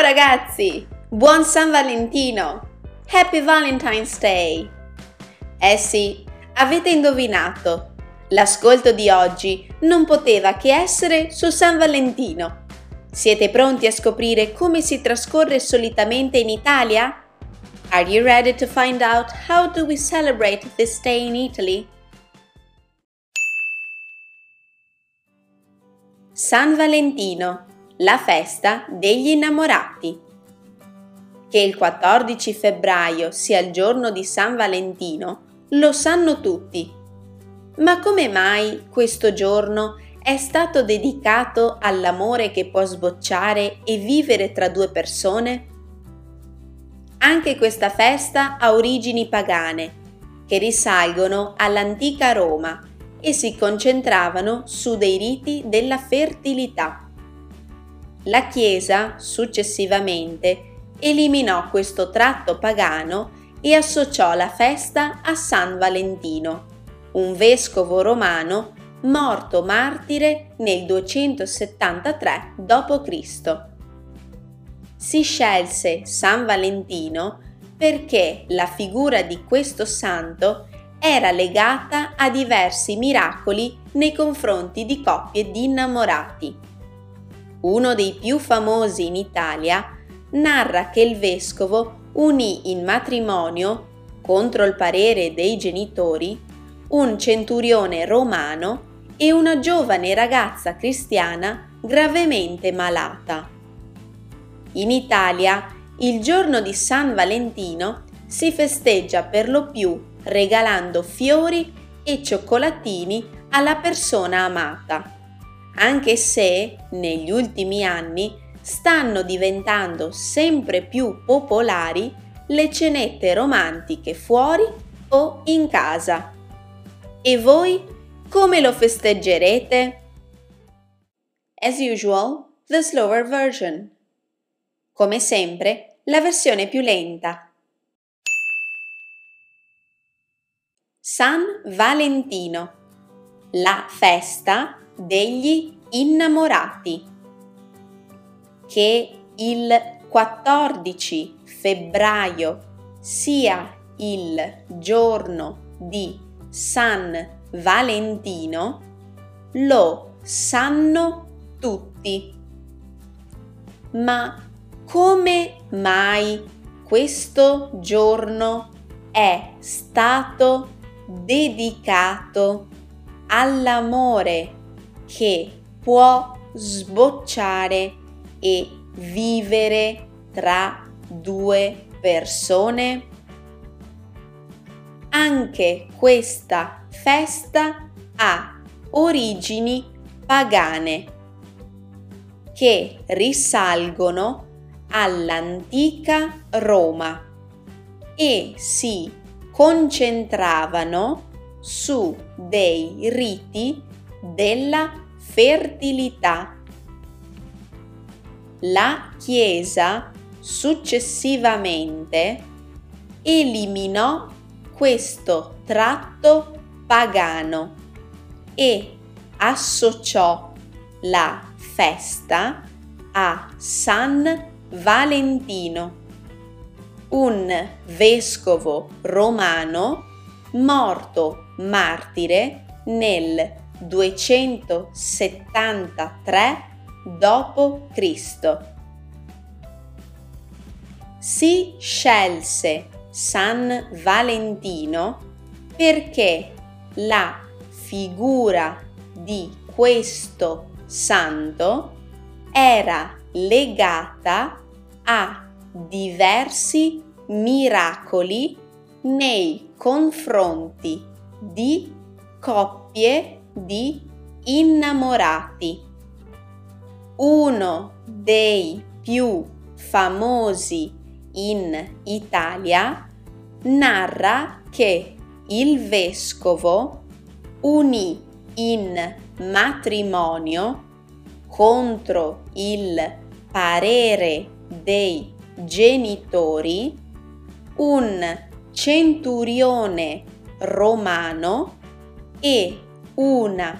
Ciao ragazzi! Buon San Valentino! Happy Valentine's Day! Eh sì, avete indovinato. L'ascolto di oggi non poteva che essere su San Valentino. Siete pronti a scoprire come si trascorre solitamente in Italia? Are you ready to find out how do we celebrate this day in Italy? San Valentino, la festa degli innamorati. Che il 14 febbraio sia il giorno di San Valentino lo sanno tutti. Ma come mai questo giorno è stato dedicato all'amore che può sbocciare e vivere tra due persone? Anche questa festa ha origini pagane, che risalgono all'antica Roma e si concentravano su dei riti della fertilità. La Chiesa, successivamente, eliminò questo tratto pagano e associò la festa a San Valentino, un vescovo romano morto martire nel 273 d.C si scelse San Valentino perché la figura di questo santo era legata a diversi miracoli nei confronti di coppie di innamorati. Uno dei più famosi in Italia narra che il vescovo unì in matrimonio, contro il parere dei genitori, un centurione romano e una giovane ragazza cristiana gravemente malata. In Italia il giorno di San Valentino si festeggia per lo più regalando fiori e cioccolatini alla persona amata, anche se negli ultimi anni stanno diventando sempre più popolari le cenette romantiche fuori o in casa. E voi come lo festeggerete? As usual, the slower version. Come sempre, la versione più lenta. San Valentino, la festa degli innamorati, che il 14 febbraio sia il giorno di San Valentino, lo sanno tutti. Ma come mai questo giorno è stato dedicato all'amore che può sbocciare e vivere tra due persone? Anche questa festa ha origini pagane che risalgono all'antica Roma e si concentravano su dei riti della fertilità. La Chiesa successivamente eliminò questo tratto pagano e associò la festa a San Valentino, un vescovo romano morto martire nel 273 d.C. Si scelse San Valentino perché la figura di questo santo era legata a diversi miracoli nei confronti di coppie di innamorati. Uno dei più famosi in Italia narra che il vescovo unì in matrimonio contro il parere dei genitori un centurione romano e una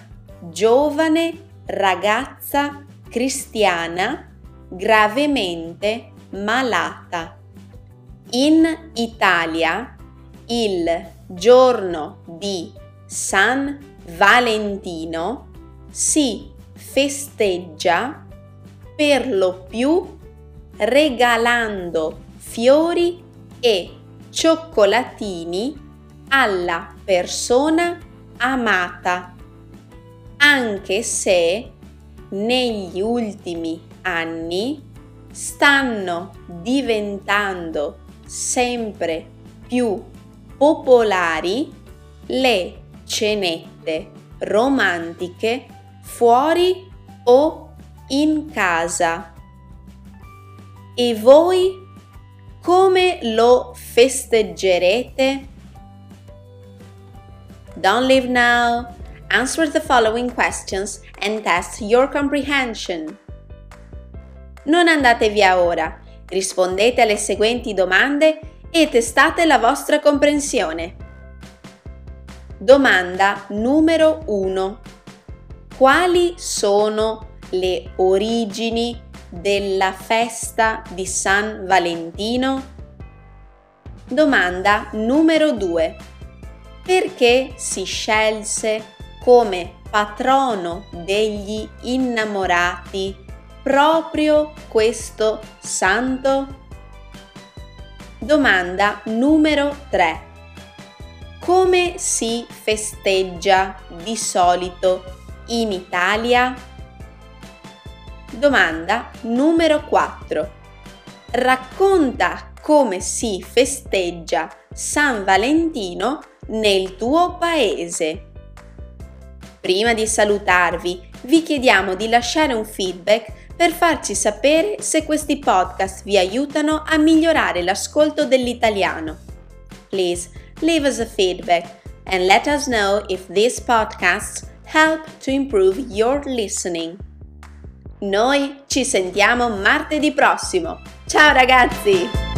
giovane ragazza cristiana gravemente malata. In Italia il giorno di San Valentino si festeggia per lo più regalando fiori e cioccolatini alla persona amata, anche se negli ultimi anni stanno diventando sempre più popolari le cenette romantiche fuori o in casa. E voi come lo festeggerete? Don't leave now. Answer the following questions and test your comprehension. Non andate via ora. Rispondete alle seguenti domande e testate la vostra comprensione. Domanda numero 1. Quali sono le origini della festa di San Valentino? Domanda numero 2. Perché si scelse come patrono degli innamorati proprio questo santo? Domanda numero 3. Come si festeggia di solito in Italia? Domanda numero 4. Racconta come si festeggia San Valentino nel tuo paese. Prima di salutarvi, vi chiediamo di lasciare un feedback per farci sapere se questi podcast vi aiutano a migliorare l'ascolto dell'italiano. Please leave us a feedback and let us know if these podcasts help to improve your listening. Noi ci sentiamo martedì prossimo. Ciao ragazzi!